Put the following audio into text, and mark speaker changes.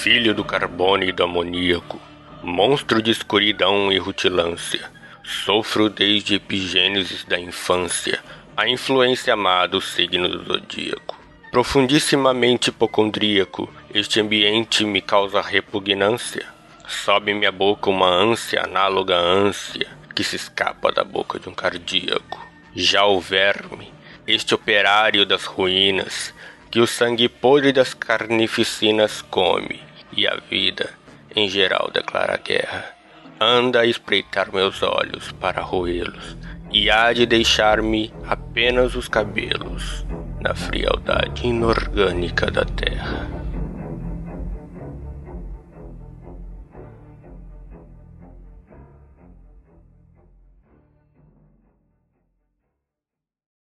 Speaker 1: filho do carbono e do amoníaco, monstro de escuridão e rutilância. Sofro desde epigênesis da infância a influência amada do signo do zodíaco. Profundissimamente hipocondríaco, este ambiente me causa repugnância. Sobe minha boca uma ânsia análoga à ânsia que se escapa da boca de um cardíaco. Já o verme, este operário das ruínas, que o sangue podre das carnificinas come, e a vida, em geral, declara guerra. Anda a espreitar meus olhos para roê-los, e há de deixar-me apenas os cabelos na frialdade inorgânica da terra.